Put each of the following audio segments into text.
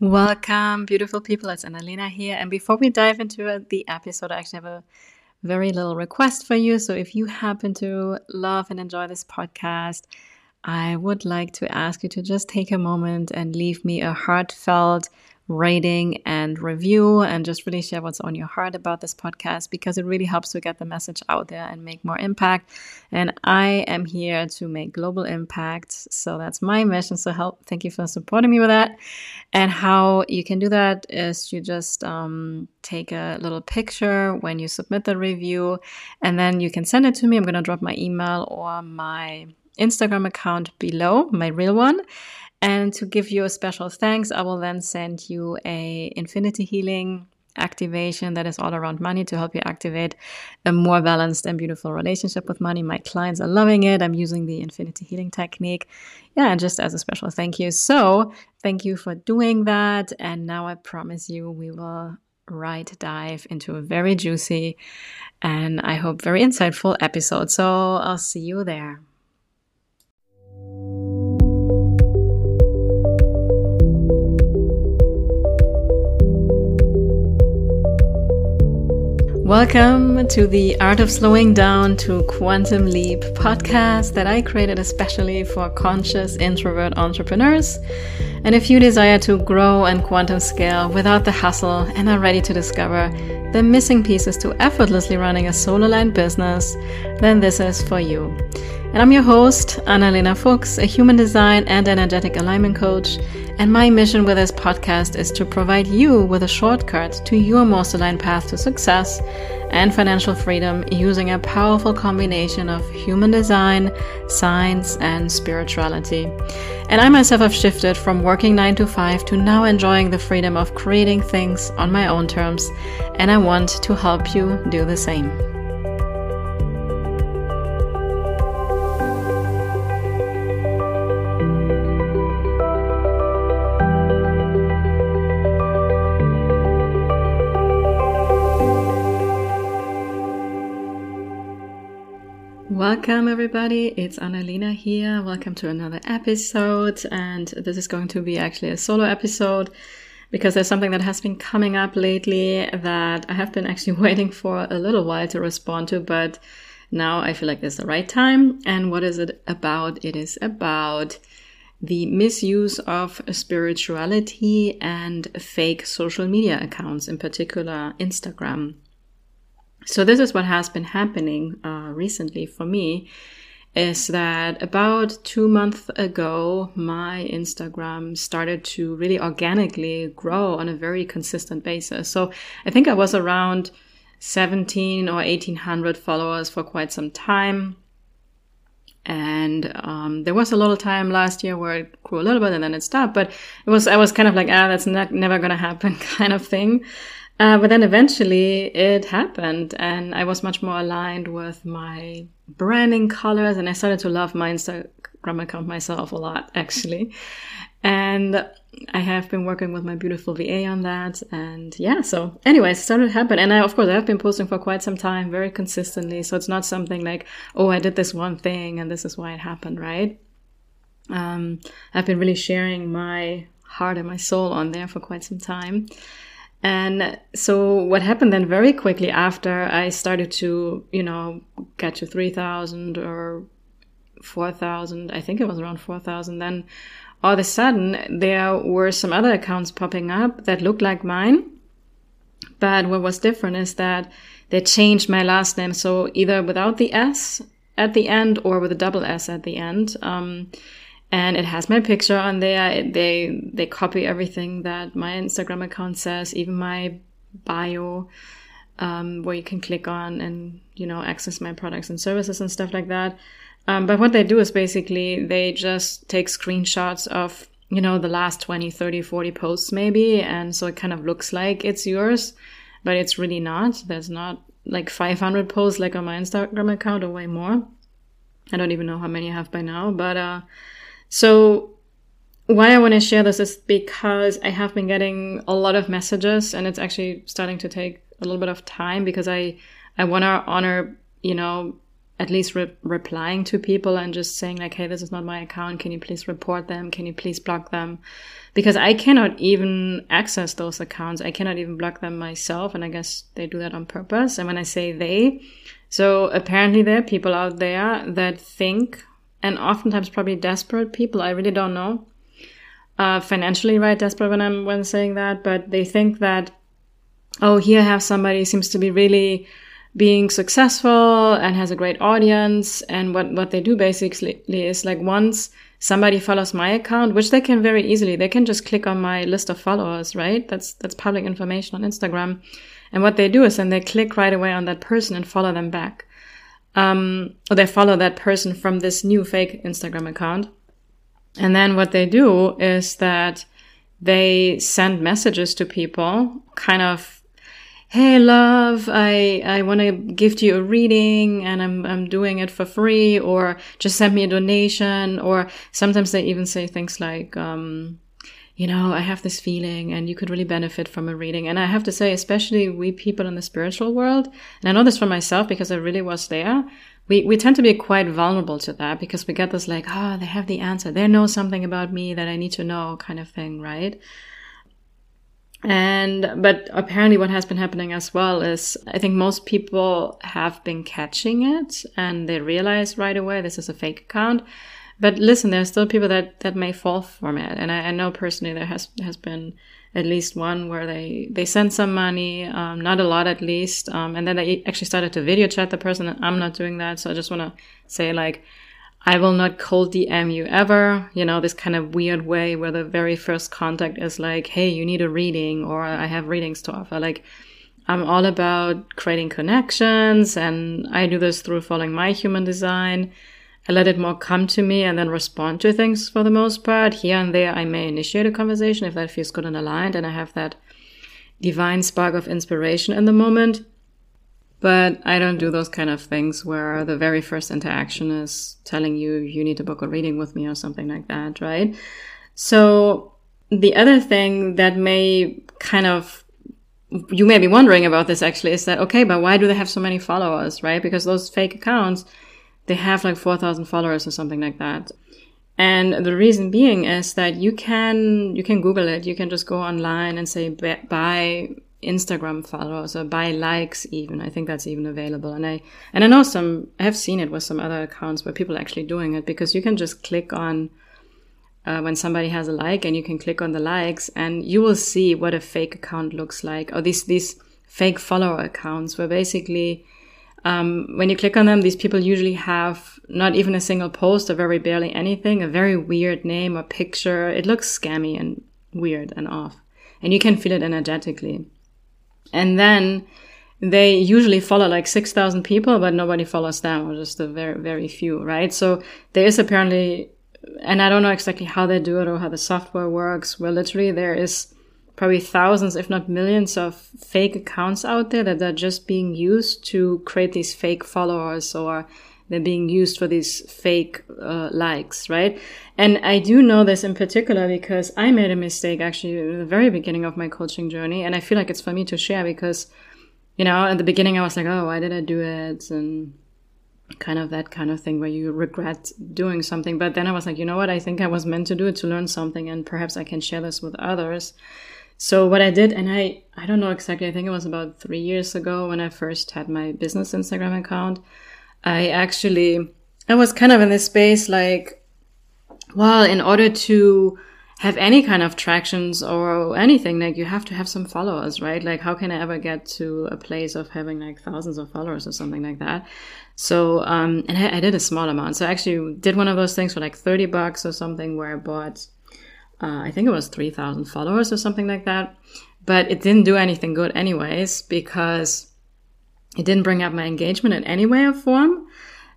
Welcome, beautiful people. It's Analena here. And before we dive into the episode, I actually have a very little request for you. So if you happen to love and enjoy this podcast, I would like to ask you to just take a moment and leave me a heartfelt rating and review and just really share what's on your heart about this podcast because it really helps to get the message out there and make more impact. And I am here to make global impact. So that's my mission. So help thank you for supporting me with that. And how you can do that is you just um, take a little picture when you submit the review and then you can send it to me. I'm going to drop my email or my Instagram account below, my real one. And to give you a special thanks, I will then send you a infinity healing activation that is all around money to help you activate a more balanced and beautiful relationship with money. My clients are loving it. I'm using the infinity healing technique. Yeah, and just as a special thank you. So, thank you for doing that. And now I promise you, we will right dive into a very juicy and I hope very insightful episode. So, I'll see you there. Welcome to the Art of Slowing Down to Quantum Leap podcast that I created especially for conscious introvert entrepreneurs. And if you desire to grow and quantum scale without the hustle and are ready to discover the missing pieces to effortlessly running a solo line business, then this is for you. And I'm your host, Analena Fuchs, a human design and energetic alignment coach and my mission with this podcast is to provide you with a shortcut to your most aligned path to success and financial freedom using a powerful combination of human design, science, and spirituality. And I myself have shifted from working 9 to 5 to now enjoying the freedom of creating things on my own terms, and I want to help you do the same. Everybody. It's Analena here. Welcome to another episode. And this is going to be actually a solo episode because there's something that has been coming up lately that I have been actually waiting for a little while to respond to, but now I feel like it's the right time. And what is it about? It is about the misuse of spirituality and fake social media accounts, in particular Instagram. So this is what has been happening uh, recently for me is that about two months ago, my Instagram started to really organically grow on a very consistent basis. So I think I was around 17 or 1800 followers for quite some time. And um, there was a little time last year where it grew a little bit and then it stopped, but it was I was kind of like, ah, that's not, never going to happen, kind of thing. Uh, but then eventually it happened, and I was much more aligned with my branding colors, and I started to love my Instagram account myself a lot, actually. And I have been working with my beautiful VA on that, and yeah. So, anyways, it started to happen, and I, of course, I have been posting for quite some time, very consistently. So it's not something like, oh, I did this one thing, and this is why it happened, right? Um, I've been really sharing my heart and my soul on there for quite some time. And so what happened then very quickly after I started to, you know, get to 3,000 or 4,000, I think it was around 4,000, then all of a sudden there were some other accounts popping up that looked like mine. But what was different is that they changed my last name. So either without the S at the end or with a double S at the end. Um, and it has my picture on there. They they copy everything that my Instagram account says, even my bio, um, where you can click on and you know access my products and services and stuff like that. Um, but what they do is basically they just take screenshots of you know the last 20 30 40 posts maybe and so it kind of looks like it's yours but it's really not there's not like 500 posts like on my instagram account or way more i don't even know how many i have by now but uh so why I want to share this is because I have been getting a lot of messages and it's actually starting to take a little bit of time because I I want to honor, you know, at least re- replying to people and just saying like, "Hey, this is not my account. Can you please report them? Can you please block them?" Because I cannot even access those accounts. I cannot even block them myself, and I guess they do that on purpose. And when I say they, so apparently there are people out there that think, and oftentimes probably desperate people. I really don't know. Uh, financially, right? Desperate when I'm when saying that, but they think that, oh, here I have somebody seems to be really being successful and has a great audience. And what, what they do basically is like once somebody follows my account, which they can very easily, they can just click on my list of followers, right? That's, that's public information on Instagram. And what they do is then they click right away on that person and follow them back. Um, or they follow that person from this new fake Instagram account. And then what they do is that they send messages to people kind of hey love i i want to gift you a reading and i'm i'm doing it for free or just send me a donation or sometimes they even say things like um you know i have this feeling and you could really benefit from a reading and i have to say especially we people in the spiritual world and i know this for myself because i really was there we, we tend to be quite vulnerable to that because we get this like, oh, they have the answer. They know something about me that I need to know kind of thing, right? And, but apparently what has been happening as well is I think most people have been catching it and they realize right away this is a fake account. But listen, there are still people that, that may fall from it. And I, I know personally there has, has been at least one where they, they sent some money, um, not a lot at least. Um, and then they actually started to video chat the person. I'm not doing that. So I just want to say like, I will not cold DM you ever. You know, this kind of weird way where the very first contact is like, hey, you need a reading or I have readings to offer. Like, I'm all about creating connections and I do this through following my human design. I let it more come to me and then respond to things for the most part. Here and there, I may initiate a conversation if that feels good and aligned and I have that divine spark of inspiration in the moment. But I don't do those kind of things where the very first interaction is telling you you need to book a reading with me or something like that, right? So the other thing that may kind of you may be wondering about this actually is that okay, but why do they have so many followers, right? Because those fake accounts they have like 4,000 followers or something like that. And the reason being is that you can you can Google it. You can just go online and say buy Instagram followers or buy likes even. I think that's even available. And I and I know some I have seen it with some other accounts where people are actually doing it because you can just click on uh, when somebody has a like and you can click on the likes and you will see what a fake account looks like or these these fake follower accounts where basically um, when you click on them, these people usually have not even a single post or very barely anything, a very weird name or picture. It looks scammy and weird and off. And you can feel it energetically. And then they usually follow like 6,000 people, but nobody follows them, or just a very, very few, right? So there is apparently, and I don't know exactly how they do it or how the software works, where literally there is probably thousands, if not millions of fake accounts out there that are just being used to create these fake followers or they're being used for these fake uh, likes, right? And I do know this in particular because I made a mistake actually in the very beginning of my coaching journey. And I feel like it's for me to share because, you know, at the beginning I was like, oh, why did I do it? And kind of that kind of thing where you regret doing something. But then I was like, you know what? I think I was meant to do it to learn something and perhaps I can share this with others. So what I did, and I, I don't know exactly, I think it was about three years ago when I first had my business Instagram account. I actually, I was kind of in this space like, well, in order to have any kind of tractions or anything, like you have to have some followers, right? Like, how can I ever get to a place of having like thousands of followers or something like that? So, um, and I, I did a small amount. So I actually did one of those things for like 30 bucks or something where I bought, uh, I think it was 3,000 followers or something like that. But it didn't do anything good anyways because it didn't bring up my engagement in any way or form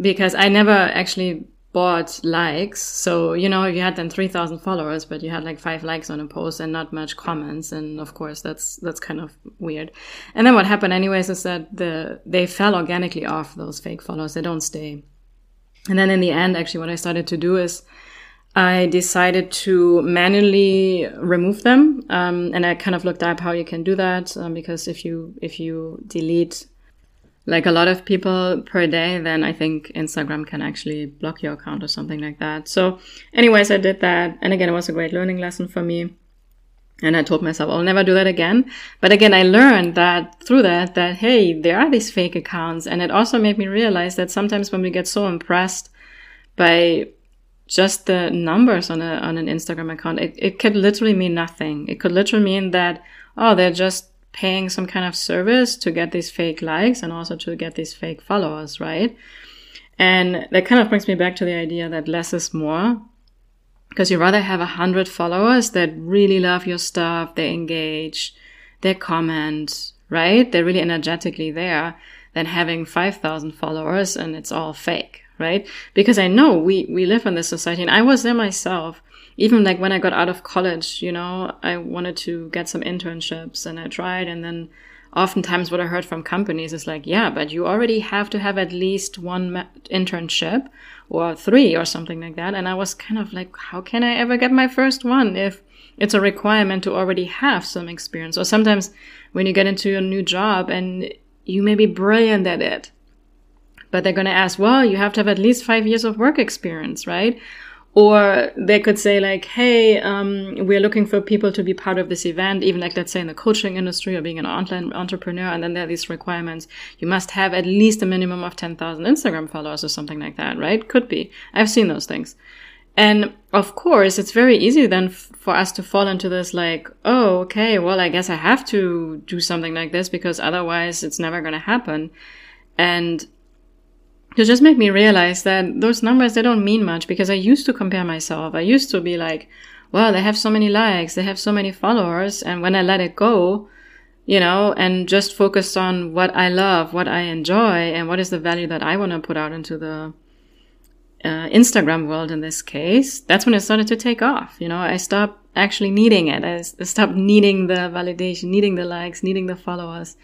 because I never actually bought likes. So, you know, you had then 3,000 followers, but you had like five likes on a post and not much comments. And of course, that's, that's kind of weird. And then what happened anyways is that the, they fell organically off those fake followers. They don't stay. And then in the end, actually, what I started to do is I decided to manually remove them. Um, and I kind of looked up how you can do that. Um, because if you, if you delete like a lot of people per day, then I think Instagram can actually block your account or something like that. So, anyways, I did that. And again, it was a great learning lesson for me. And I told myself I'll never do that again. But again, I learned that through that, that hey, there are these fake accounts. And it also made me realize that sometimes when we get so impressed by just the numbers on a on an Instagram account, it, it could literally mean nothing. It could literally mean that, oh, they're just paying some kind of service to get these fake likes and also to get these fake followers, right? And that kind of brings me back to the idea that less is more. Because you rather have a hundred followers that really love your stuff, they engage, they comment, right? They're really energetically there than having 5,000 followers and it's all fake, right? Because I know we, we live in this society and I was there myself even like when I got out of college, you know, I wanted to get some internships and I tried. And then oftentimes what I heard from companies is like, yeah, but you already have to have at least one internship or three or something like that. And I was kind of like, how can I ever get my first one if it's a requirement to already have some experience? Or sometimes when you get into a new job and you may be brilliant at it, but they're going to ask, well, you have to have at least five years of work experience, right? Or they could say like, hey, um, we're looking for people to be part of this event, even like let's say in the coaching industry or being an online entrepreneur. And then there are these requirements. You must have at least a minimum of 10,000 Instagram followers or something like that, right? Could be. I've seen those things. And of course, it's very easy then f- for us to fall into this like, oh, okay, well, I guess I have to do something like this because otherwise it's never going to happen. And it just make me realize that those numbers they don't mean much because I used to compare myself. I used to be like, well, they have so many likes, they have so many followers, and when I let it go, you know, and just focused on what I love, what I enjoy, and what is the value that I want to put out into the uh, Instagram world in this case, that's when it started to take off. You know, I stopped actually needing it. I stopped needing the validation, needing the likes, needing the followers.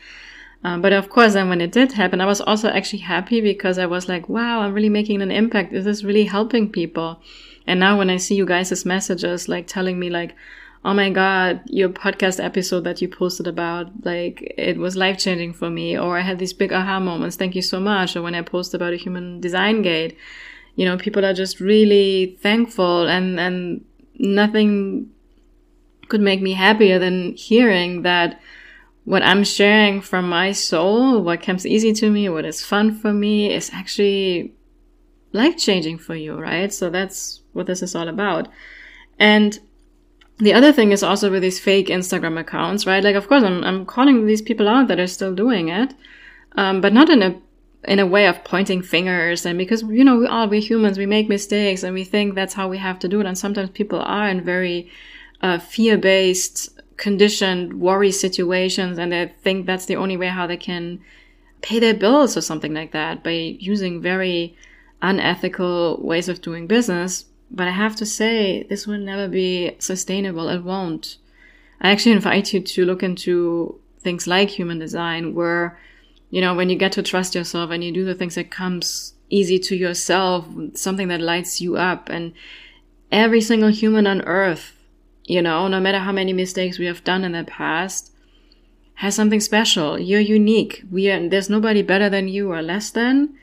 Um, but of course, then when it did happen, I was also actually happy because I was like, wow, I'm really making an impact. Is this really helping people? And now when I see you guys' messages, like telling me like, oh my God, your podcast episode that you posted about, like it was life changing for me. Or I had these big aha moments. Thank you so much. Or when I post about a human design gate, you know, people are just really thankful and, and nothing could make me happier than hearing that what I'm sharing from my soul, what comes easy to me, what is fun for me is actually life changing for you, right? So that's what this is all about. And the other thing is also with these fake Instagram accounts, right? Like, of course, I'm, I'm calling these people out that are still doing it, um, but not in a in a way of pointing fingers and because you know we all we're humans we make mistakes and we think that's how we have to do it and sometimes people are in very uh, fear-based conditioned worry situations and they think that's the only way how they can pay their bills or something like that by using very unethical ways of doing business. But I have to say, this will never be sustainable. It won't. I actually invite you to look into things like human design where, you know, when you get to trust yourself and you do the things that comes easy to yourself, something that lights you up and every single human on earth you know, no matter how many mistakes we have done in the past, has something special. You're unique. We are, there's nobody better than you or less than.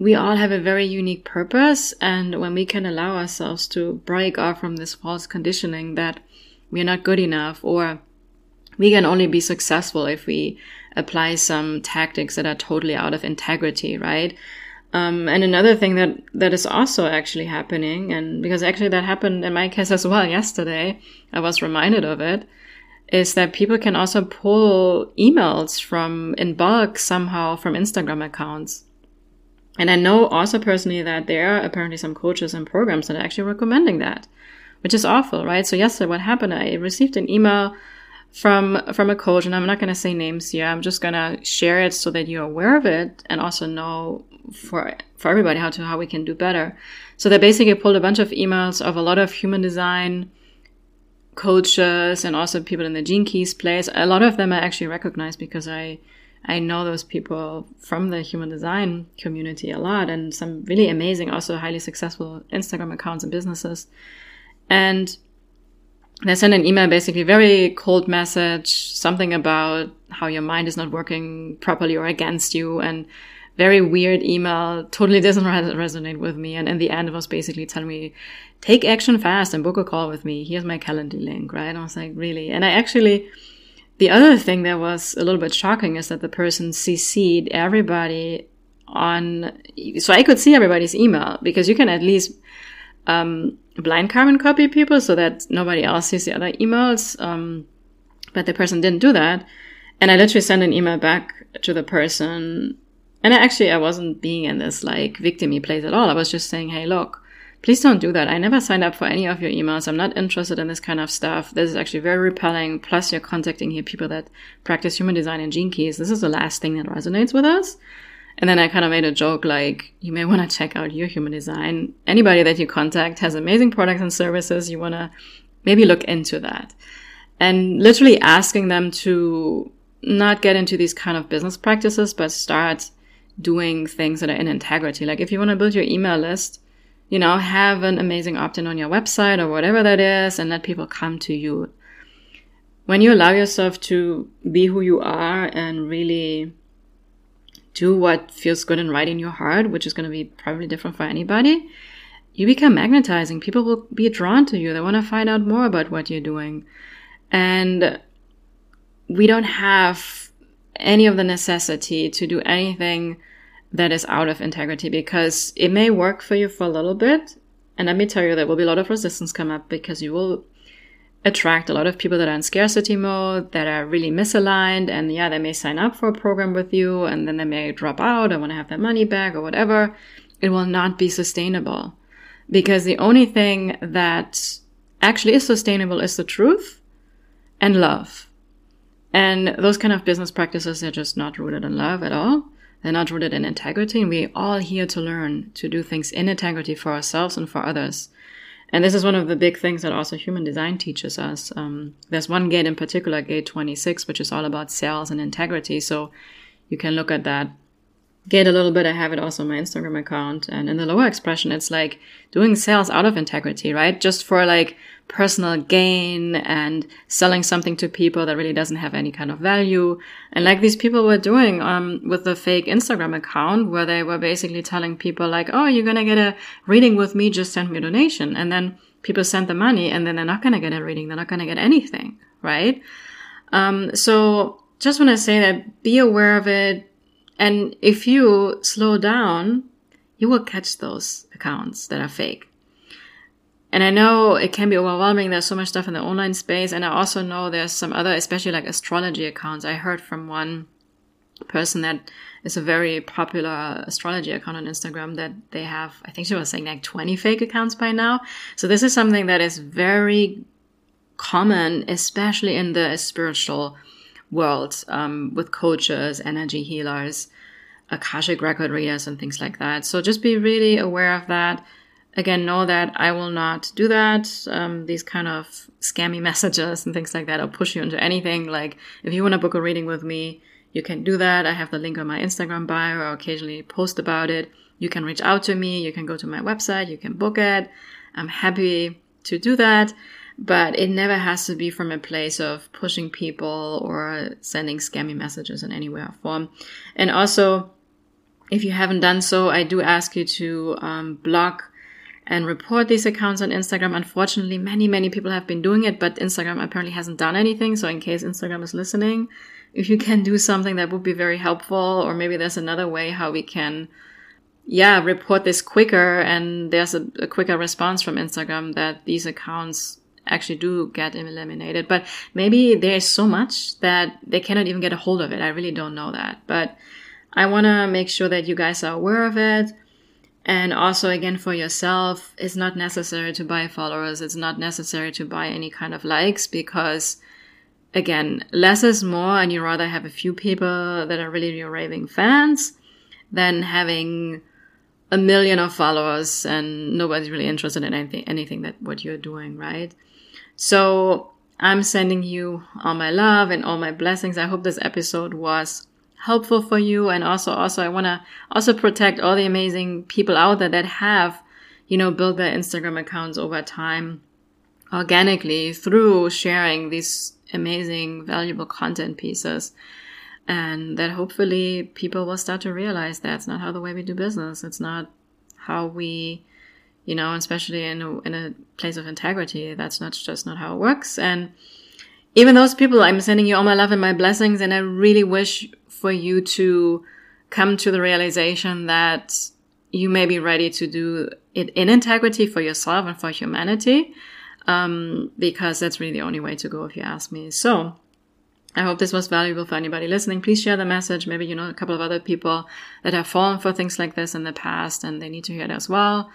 We all have a very unique purpose. And when we can allow ourselves to break off from this false conditioning that we're not good enough or we can only be successful if we apply some tactics that are totally out of integrity, right? Um, and another thing that that is also actually happening, and because actually that happened in my case as well yesterday, I was reminded of it, is that people can also pull emails from in bulk somehow from Instagram accounts. And I know also personally that there are apparently some coaches and programs that are actually recommending that, which is awful, right? So yesterday, what happened? I received an email from from a coach, and I'm not going to say names here. I'm just going to share it so that you're aware of it and also know for for everybody how to how we can do better. So they basically pulled a bunch of emails of a lot of human design coaches and also people in the Gene Keys place. A lot of them I actually recognize because I I know those people from the human design community a lot and some really amazing, also highly successful Instagram accounts and businesses. And they sent an email, basically very cold message, something about how your mind is not working properly or against you and very weird email totally doesn't resonate with me and in the end it was basically telling me take action fast and book a call with me. Here's my calendar link right? And i was like really? And i actually the other thing that was a little bit shocking is that the person cc'd everybody on so i could see everybody's email because you can at least um, blind carbon copy people so that nobody else sees the other emails um, but the person didn't do that and i literally sent an email back to the person and I actually, I wasn't being in this like victimy place at all. I was just saying, hey, look, please don't do that. I never signed up for any of your emails. I'm not interested in this kind of stuff. This is actually very repelling. Plus, you're contacting here people that practice human design and gene keys. This is the last thing that resonates with us. And then I kind of made a joke like, you may want to check out your human design. Anybody that you contact has amazing products and services. You want to maybe look into that. And literally asking them to not get into these kind of business practices, but start doing things that are in integrity. Like if you want to build your email list, you know, have an amazing opt-in on your website or whatever that is and let people come to you. When you allow yourself to be who you are and really do what feels good and right in your heart, which is going to be probably different for anybody, you become magnetizing. People will be drawn to you. They want to find out more about what you're doing. And we don't have any of the necessity to do anything that is out of integrity because it may work for you for a little bit. And let me tell you, there will be a lot of resistance come up because you will attract a lot of people that are in scarcity mode, that are really misaligned. And yeah, they may sign up for a program with you and then they may drop out or want to have their money back or whatever. It will not be sustainable because the only thing that actually is sustainable is the truth and love. And those kind of business practices are just not rooted in love at all. They're not rooted in integrity. And we're all here to learn to do things in integrity for ourselves and for others. And this is one of the big things that also human design teaches us. Um, there's one gate in particular, gate 26, which is all about sales and integrity. So you can look at that gate a little bit. I have it also on my Instagram account. And in the lower expression, it's like doing sales out of integrity, right? Just for like personal gain and selling something to people that really doesn't have any kind of value. And like these people were doing um, with the fake Instagram account where they were basically telling people like, oh, you're going to get a reading with me, just send me a donation. And then people send the money and then they're not going to get a reading. They're not going to get anything, right? Um, so just want to say that be aware of it. And if you slow down, you will catch those accounts that are fake. And I know it can be overwhelming. There's so much stuff in the online space. And I also know there's some other, especially like astrology accounts. I heard from one person that is a very popular astrology account on Instagram that they have, I think she was saying like 20 fake accounts by now. So this is something that is very common, especially in the spiritual world, um, with coaches, energy healers, Akashic record readers, and things like that. So just be really aware of that. Again know that i will not do that. Um, these kind of scammy messages and things like that i'll push you into anything. Like if you want to book a reading with me you can do that. I have the link on my instagram bio. Or occasionally post about it. You can reach out to me. You can go to my website. You can book it. I'm happy to do that but it never has to be from a place of pushing people or sending scammy messages in any way or form and also if you haven't done so i do ask you to um, block and report these accounts on Instagram. Unfortunately, many, many people have been doing it, but Instagram apparently hasn't done anything. So in case Instagram is listening, if you can do something that would be very helpful, or maybe there's another way how we can, yeah, report this quicker and there's a, a quicker response from Instagram that these accounts actually do get eliminated. But maybe there's so much that they cannot even get a hold of it. I really don't know that. But I want to make sure that you guys are aware of it. And also, again, for yourself, it's not necessary to buy followers. It's not necessary to buy any kind of likes because, again, less is more, and you rather have a few people that are really your raving fans than having a million of followers and nobody's really interested in anything, anything that what you're doing, right? So I'm sending you all my love and all my blessings. I hope this episode was helpful for you and also also I want to also protect all the amazing people out there that have you know built their Instagram accounts over time organically through sharing these amazing valuable content pieces and that hopefully people will start to realize that's not how the way we do business. It's not how we, you know, especially in a, in a place of integrity, that's not just not how it works. And even those people, I'm sending you all my love and my blessings, and I really wish for you to come to the realization that you may be ready to do it in integrity for yourself and for humanity, um, because that's really the only way to go, if you ask me. So, I hope this was valuable for anybody listening. Please share the message. Maybe you know a couple of other people that have fallen for things like this in the past and they need to hear it as well.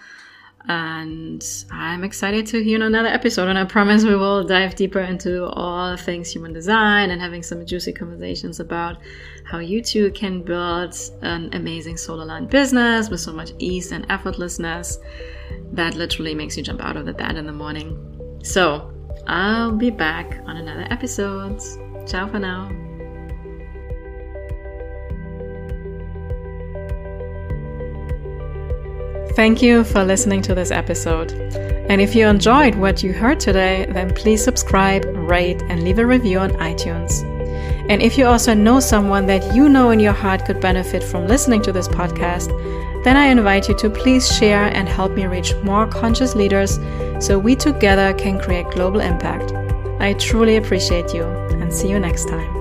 And I'm excited to hear another episode. And I promise we will dive deeper into all things human design and having some juicy conversations about how you too can build an amazing solar aligned business with so much ease and effortlessness that literally makes you jump out of the bed in the morning. So I'll be back on another episode. Ciao for now. Thank you for listening to this episode. And if you enjoyed what you heard today, then please subscribe, rate, and leave a review on iTunes. And if you also know someone that you know in your heart could benefit from listening to this podcast, then I invite you to please share and help me reach more conscious leaders so we together can create global impact. I truly appreciate you and see you next time.